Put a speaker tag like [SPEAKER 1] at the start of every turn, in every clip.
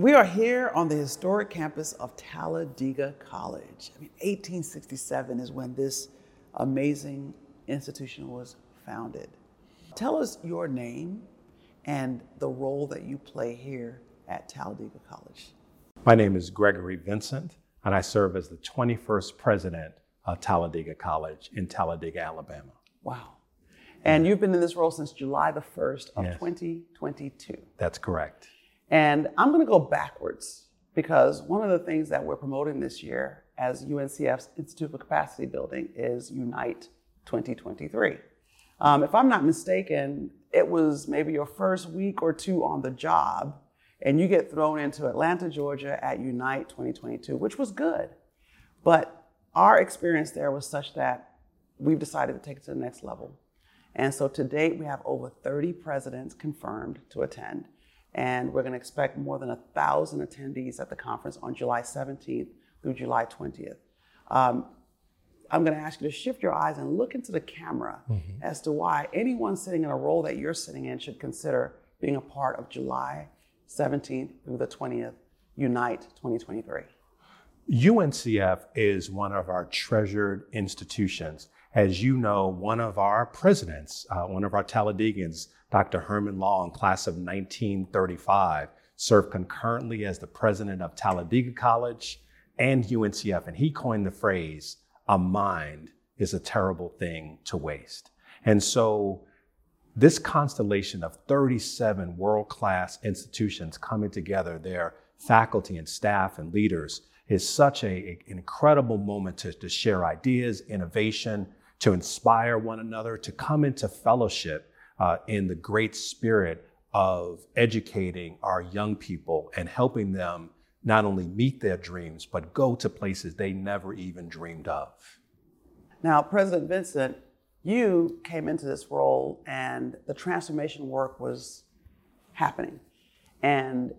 [SPEAKER 1] We are here on the historic campus of Talladega College. I mean, 1867 is when this amazing institution was founded. Tell us your name and the role that you play here at Talladega College.
[SPEAKER 2] My name is Gregory Vincent, and I serve as the 21st president of Talladega College in Talladega, Alabama.
[SPEAKER 1] Wow. And you've been in this role since July the 1st of
[SPEAKER 2] Yes.
[SPEAKER 1] 2022.
[SPEAKER 2] That's correct.
[SPEAKER 1] And I'm going to go backwards because one of the things that we're promoting this year as UNCF's Institute for Capacity Building is Unite 2023. Um, if I'm not mistaken, it was maybe your first week or two on the job, and you get thrown into Atlanta, Georgia at Unite 2022, which was good. But our experience there was such that we've decided to take it to the next level. And so to date, we have over 30 presidents confirmed to attend. And we're going to expect more than a thousand attendees at the conference on July 17th through July 20th. Um, I'm going to ask you to shift your eyes and look into the camera as to why anyone sitting in a role that you're sitting in should consider being a part of July 17th through the 20th Unite 2023.
[SPEAKER 2] UNCF is one of our treasured institutions. As you know, one of our presidents, uh, one of our Talladegans, Dr. Herman Long, class of 1935, served concurrently as the president of Talladega College and UNCF. And he coined the phrase, a mind is a terrible thing to waste. And so this constellation of 37 world class institutions coming together, their faculty and staff and leaders, is such a, a- an incredible moment to, to share ideas, innovation, to inspire one another, to come into fellowship uh, in the great spirit of educating our young people and helping them not only meet their dreams, but go to places they never even dreamed of.
[SPEAKER 1] Now, President Vincent, you came into this role and the transformation work was happening. And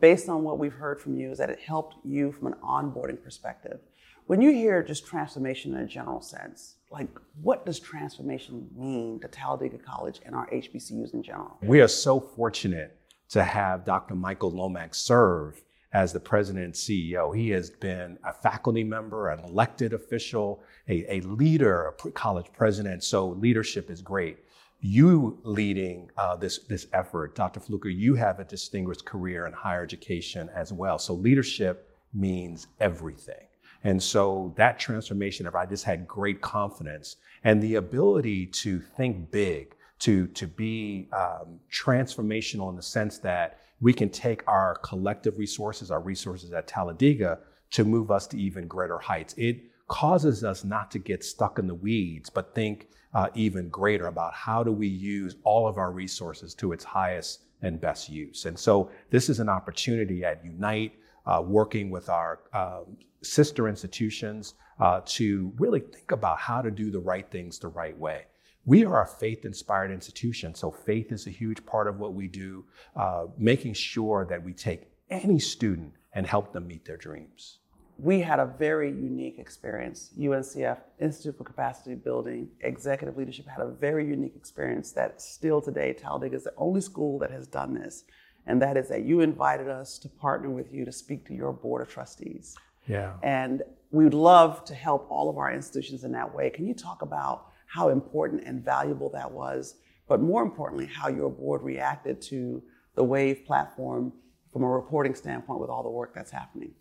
[SPEAKER 1] based on what we've heard from you, is that it helped you from an onboarding perspective. When you hear just transformation in a general sense, like what does transformation mean to Talladega College and our HBCUs in general?
[SPEAKER 2] We are so fortunate to have Dr. Michael Lomax serve as the president and CEO. He has been a faculty member, an elected official, a, a leader, a college president. So leadership is great. You leading uh, this, this effort, Dr. Fluker, you have a distinguished career in higher education as well. So leadership means everything. And so that transformation of I just had great confidence and the ability to think big, to, to be um, transformational in the sense that we can take our collective resources, our resources at Talladega, to move us to even greater heights. It causes us not to get stuck in the weeds, but think uh, even greater about how do we use all of our resources to its highest and best use. And so this is an opportunity at Unite, uh, working with our um, sister institutions uh, to really think about how to do the right things the right way. We are a faith inspired institution, so faith is a huge part of what we do, uh, making sure that we take any student and help them meet their dreams.
[SPEAKER 1] we had a very unique experience. UNCF, Institute for Capacity Building, executive leadership had a very unique experience that still today, Talladega is the only school that has done this. And that is that you invited us to partner with you to speak to your board of trustees.
[SPEAKER 2] Yeah.
[SPEAKER 1] And we would love to help all of our institutions in that way. Can you talk about how important and valuable that was, but more importantly, how your board reacted to the WAVE platform from a reporting standpoint with all the work that's happening?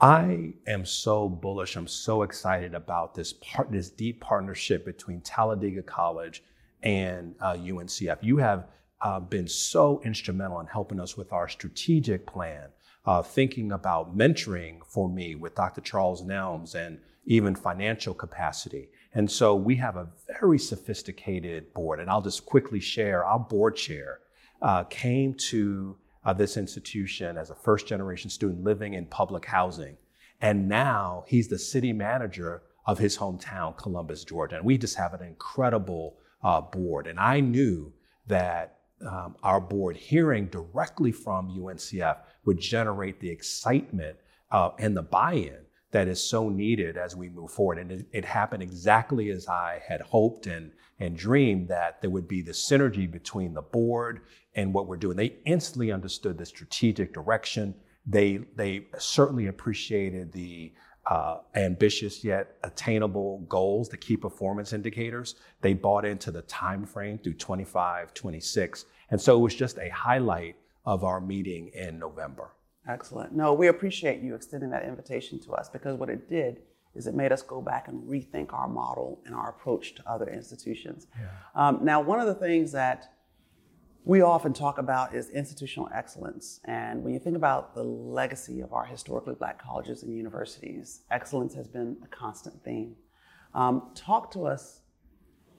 [SPEAKER 2] I am so bullish. I'm so excited about this part, this deep partnership between Talladega College and uh, UNCF. You have uh, been so instrumental in helping us with our strategic plan, uh, thinking about mentoring for me with Dr. Charles Nelms and even financial capacity. And so we have a very sophisticated board. And I'll just quickly share our board chair uh, came to uh, this institution as a first generation student living in public housing. And now he's the city manager of his hometown, Columbus, Georgia. And we just have an incredible uh, board. And I knew that um, our board hearing directly from UNCF would generate the excitement uh, and the buy in that is so needed as we move forward. And it, it, happened exactly as I had hoped and, and dreamed that there would be the synergy between the board and what we're doing. They instantly understood the strategic direction. They, they certainly appreciated the uh, ambitious yet attainable goals, the key performance indicators. They bought into the time frame through 25, 26. And so it was just a highlight of our meeting in November.
[SPEAKER 1] Excellent. No, we appreciate you extending that invitation to us because what it did is it made us go back and rethink our model and our approach to other institutions. Yeah. Um, now, one of the things that we often talk about is institutional excellence. And when you think about the legacy of our historically black colleges and universities, excellence has been a constant theme. Um, talk to us,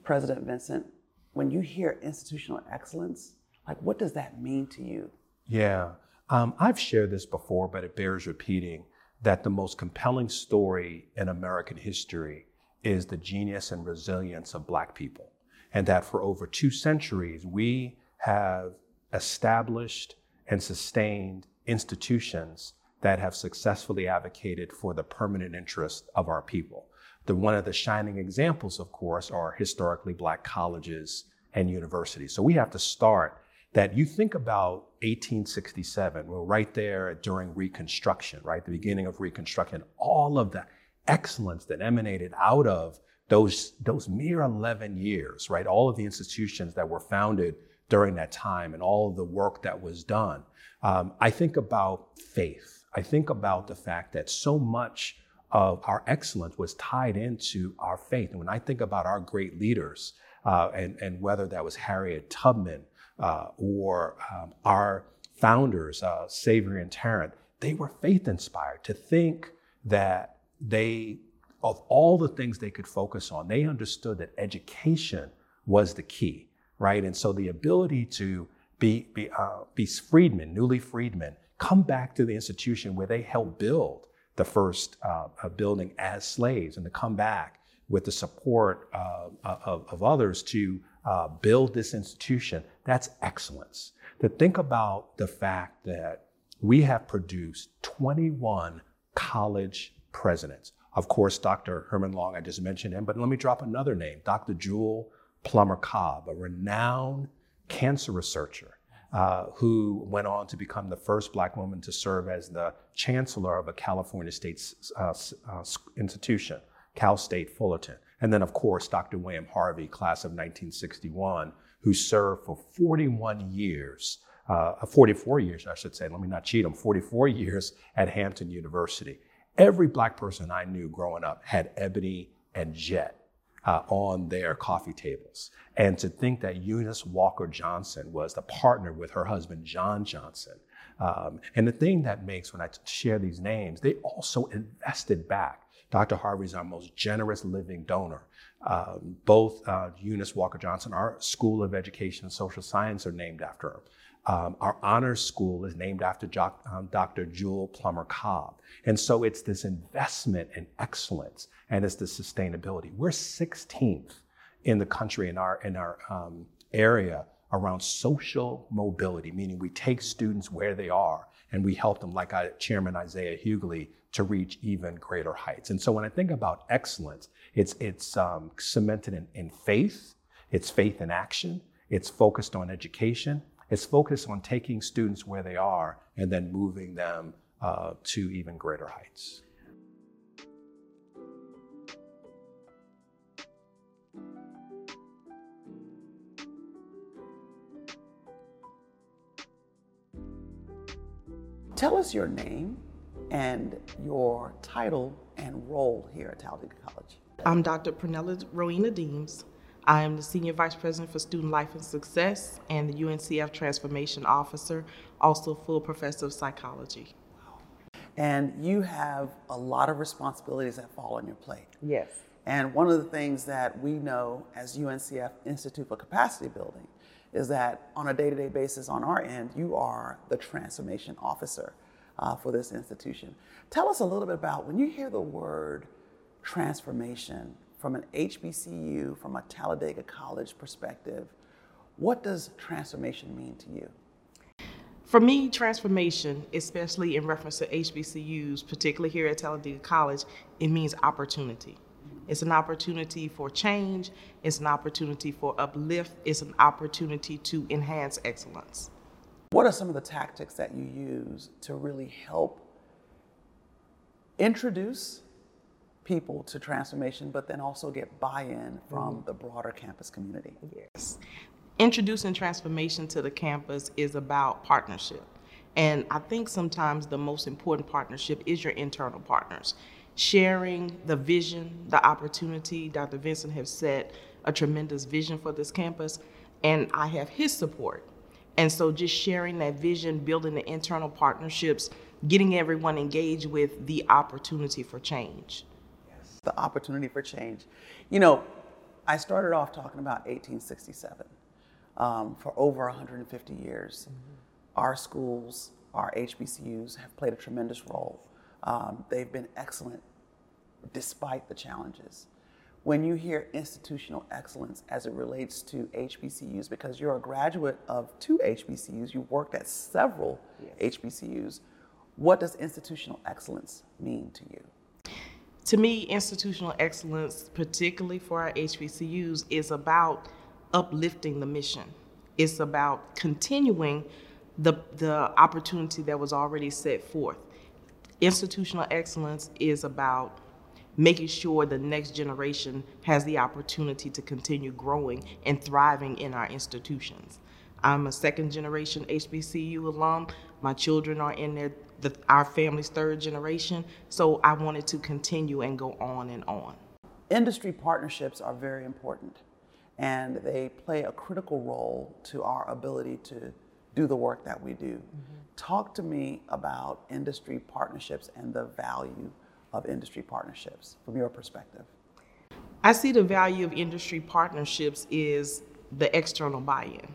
[SPEAKER 1] President Vincent, when you hear institutional excellence, like what does that mean to you?
[SPEAKER 2] Yeah, um, I've shared this before, but it bears repeating that the most compelling story in American history is the genius and resilience of Black people. And that for over two centuries, we have established and sustained institutions that have successfully advocated for the permanent interest of our people. The, one of the shining examples, of course, are historically black colleges and universities. So we have to start that you think about 1867, we're right there during Reconstruction, right? The beginning of Reconstruction, all of the excellence that emanated out of those, those mere 11 years, right? All of the institutions that were founded during that time and all of the work that was done. Um, I think about faith. I think about the fact that so much of our excellence was tied into our faith. And when I think about our great leaders, uh, and, and whether that was Harriet Tubman uh, or um, our founders, uh, Savery and Tarrant, they were faith inspired to think that they, of all the things they could focus on, they understood that education was the key right? And so the ability to be, be, uh, be freedmen, newly freedmen, come back to the institution where they helped build the first uh, building as slaves and to come back with the support uh, of, of, others to uh, build this institution, that's excellence. To think about the fact that we have produced 21 college presidents. Of course, Dr. Herman Long, I just mentioned him, but let me drop another name, Dr. Jewel Plummer Cobb, a renowned cancer researcher uh, who went on to become the first Black woman to serve as the chancellor of a California state uh, uh, institution, Cal State Fullerton. And then, of course, Dr. William Harvey, class of 1961, who served for 41 years, uh, 44 years, I should say, let me not cheat him, 44 years at Hampton University. Every Black person I knew growing up had ebony and jet uh, on their coffee tables. And to think that Eunice Walker Johnson was the partner with her husband, John Johnson. Um, and the thing that makes when I share these names, they also invested back. Dr. Harvey is our most generous living donor. Um, both uh, Eunice Walker Johnson, our School of Education and Social Science, are named after her. Um, our honors school is named after jo- um, Dr. Jewel Plummer Cobb. And so it's this investment in excellence and it's the sustainability. We're 16th in the country in our, in our um, area around social mobility, meaning we take students where they are and we help them, like I, Chairman Isaiah Hugley, to reach even greater heights. And so when I think about excellence, it's, it's um, cemented in, in faith, it's faith in action, it's focused on education, it's focused on taking students where they are and then moving them uh, to even greater heights.
[SPEAKER 1] Tell us your name and your title and role here at Talladega College.
[SPEAKER 3] I'm Dr. Pernella Rowena Deams. I am the Senior Vice President for Student Life and Success and the UNCF Transformation Officer, also full professor of psychology.
[SPEAKER 1] And you have a lot of responsibilities that fall on your plate.
[SPEAKER 3] Yes.
[SPEAKER 1] And one of the things that we know as UNCF Institute for Capacity Building is that on a day to day basis on our end, you are the transformation officer uh, for this institution. Tell us a little bit about when you hear the word transformation, from an HBCU, from a Talladega College perspective, what does transformation mean to you?
[SPEAKER 3] For me, transformation, especially in reference to HBCUs, particularly here at Talladega College, it means opportunity. It's an opportunity for change, it's an opportunity for uplift, it's an opportunity to enhance excellence.
[SPEAKER 1] What are some of the tactics that you use to really help introduce people to transformation, but then also get buy in from mm-hmm. the broader campus community?
[SPEAKER 3] Yes. Introducing transformation to the campus is about partnership. And I think sometimes the most important partnership is your internal partners. Sharing the vision, the opportunity, Dr. Vincent has set a tremendous vision for this campus, and I have his support. And so just sharing that vision, building the internal partnerships, getting everyone engaged with the opportunity for change.
[SPEAKER 1] Yes, the opportunity for change. You know, I started off talking about 1867 um, for over 150 years. Mm-hmm. Our schools, our HBCUs have played a tremendous role. Um, they've been excellent despite the challenges. When you hear institutional excellence as it relates to HBCUs, because you're a graduate of two HBCUs, you worked at several yes. HBCUs, what does institutional excellence mean to you?
[SPEAKER 3] To me, institutional excellence, particularly for our HBCUs, is about uplifting the mission. It's about continuing the, the opportunity that was already set forth. Institutional excellence is about making sure the next generation has the opportunity to continue growing and thriving in our institutions. I'm a second generation HBCU alum. My children are in their the, our family's third generation, so I wanted to continue and go on and on.
[SPEAKER 1] Industry partnerships are very important and they play a critical role to our ability to do the work that we do. Mm-hmm. Talk to me about industry partnerships and the value of industry partnerships from your perspective.
[SPEAKER 3] I see the value of industry partnerships is the external buy-in.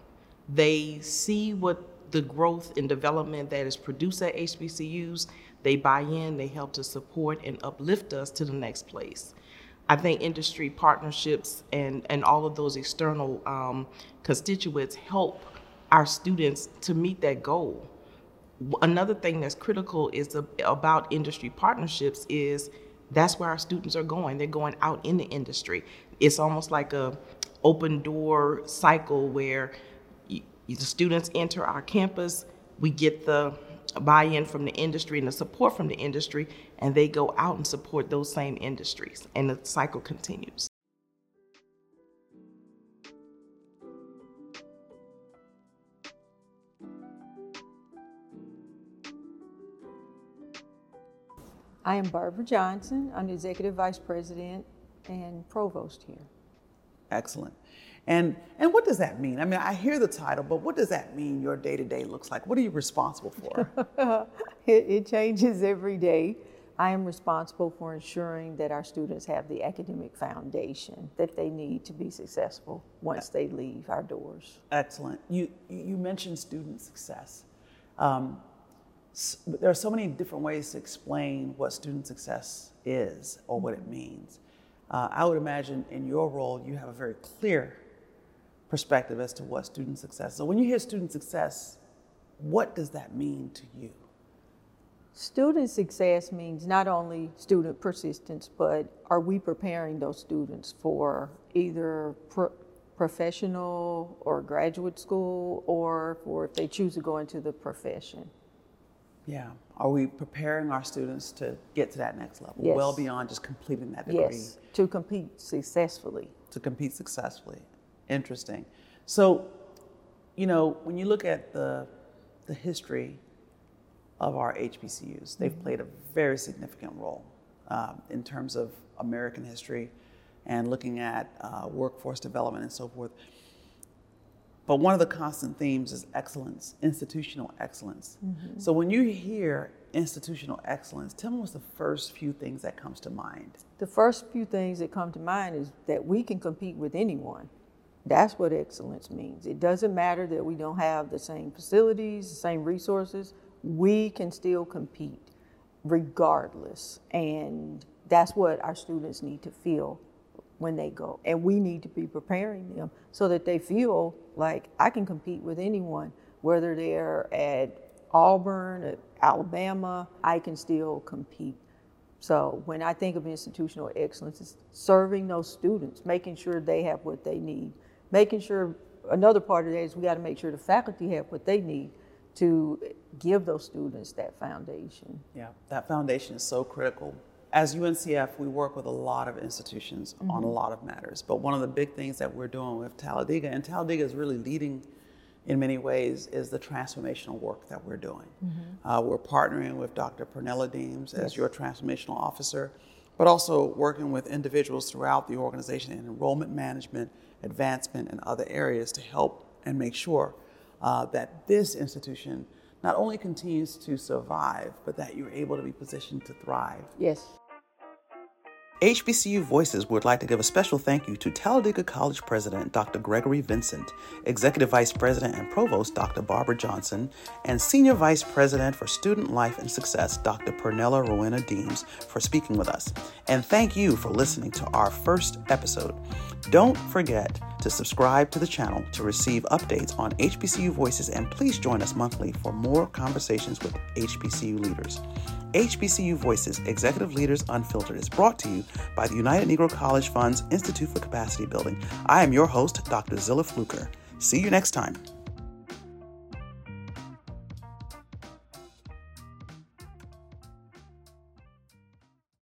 [SPEAKER 3] They see what the growth and development that is produced at HBCUs, they buy in, they help to support and uplift us to the next place. I think industry partnerships and, and all of those external um, constituents help our students to meet that goal. Another thing that's critical is about industry partnerships is that's where our students are going. They're going out in the industry. It's almost like a open door cycle where you, the students enter our campus, we get the buy-in from the industry and the support from the industry, and they go out and support those same industries, and the cycle continues.
[SPEAKER 4] I am Barbara Johnson. I'm the Executive Vice President and Provost here.
[SPEAKER 1] Excellent. And, and what does that mean? I mean, I hear the title, but what does that mean your day to day looks like? What are you responsible for?
[SPEAKER 4] it, it changes every day. I am responsible for ensuring that our students have the academic foundation that they need to be successful once they leave our doors.
[SPEAKER 1] Excellent. You, you mentioned student success. Um, there are so many different ways to explain what student success is or what it means. Uh, I would imagine in your role, you have a very clear perspective as to what student success. So when you hear student success, what does that mean to you?
[SPEAKER 4] Student success means not only student persistence, but are we preparing those students for either pro- professional or graduate school or for if they choose to go into the profession?
[SPEAKER 1] Yeah. Are we preparing our students to get to that next level?
[SPEAKER 4] Yes.
[SPEAKER 1] Well beyond just completing that degree.
[SPEAKER 4] Yes, to compete successfully.
[SPEAKER 1] To compete successfully. Interesting. So, you know, when you look at the, the history of our HBCUs, they've mm-hmm. played a very significant role um, in terms of American history and looking at uh, workforce development and so forth. But one of the constant themes is excellence, institutional excellence. Mm-hmm. So when you hear institutional excellence, tell me what's the first few things that comes to mind.
[SPEAKER 4] The first few things that come to mind is that we can compete with anyone. That's what excellence means. It doesn't matter that we don't have the same facilities, the same resources. We can still compete regardless. And that's what our students need to feel when they go. And we need to be preparing them so that they feel like I can compete with anyone. whether they're at Auburn, at Alabama, I can still compete. So when I think of institutional excellence, it's serving those students, making sure they have what they need, making sure another part of that is we got to make sure the faculty have what they need to give those students that foundation.
[SPEAKER 1] Yeah, that foundation is so critical. As UNCF, we work with a lot of institutions mm-hmm. on a lot of matters, but one of the big things that we're doing with Talladega, and Talladega is really leading in many ways, is the transformational work that we're doing. Mm-hmm. Uh, we're partnering with Dr. Pernella Deams as your transformational officer, but also working with individuals throughout the organization in enrollment management, advancement, and other areas to help and make sure uh, that this institution not only continues to survive, but that you're able to be positioned to thrive.
[SPEAKER 4] Yes.
[SPEAKER 1] HBCU Voices would like to give a special thank you to Talladega College President Dr. Gregory Vincent, Executive Vice President and Provost Dr. Barbara Johnson, and Senior Vice President for Student Life and Success Dr. Pernella Rowena Deams for speaking with us. And thank you for listening to our first episode. Don't forget to subscribe to the channel to receive updates on HBCU Voices and please join us monthly for more conversations with HBCU leaders. HBCU Voices Executive Leaders Unfiltered is brought to you by the United Negro College Fund's Institute for Capacity Building. I am your host, Dr. Zillah Fluker. See you next time.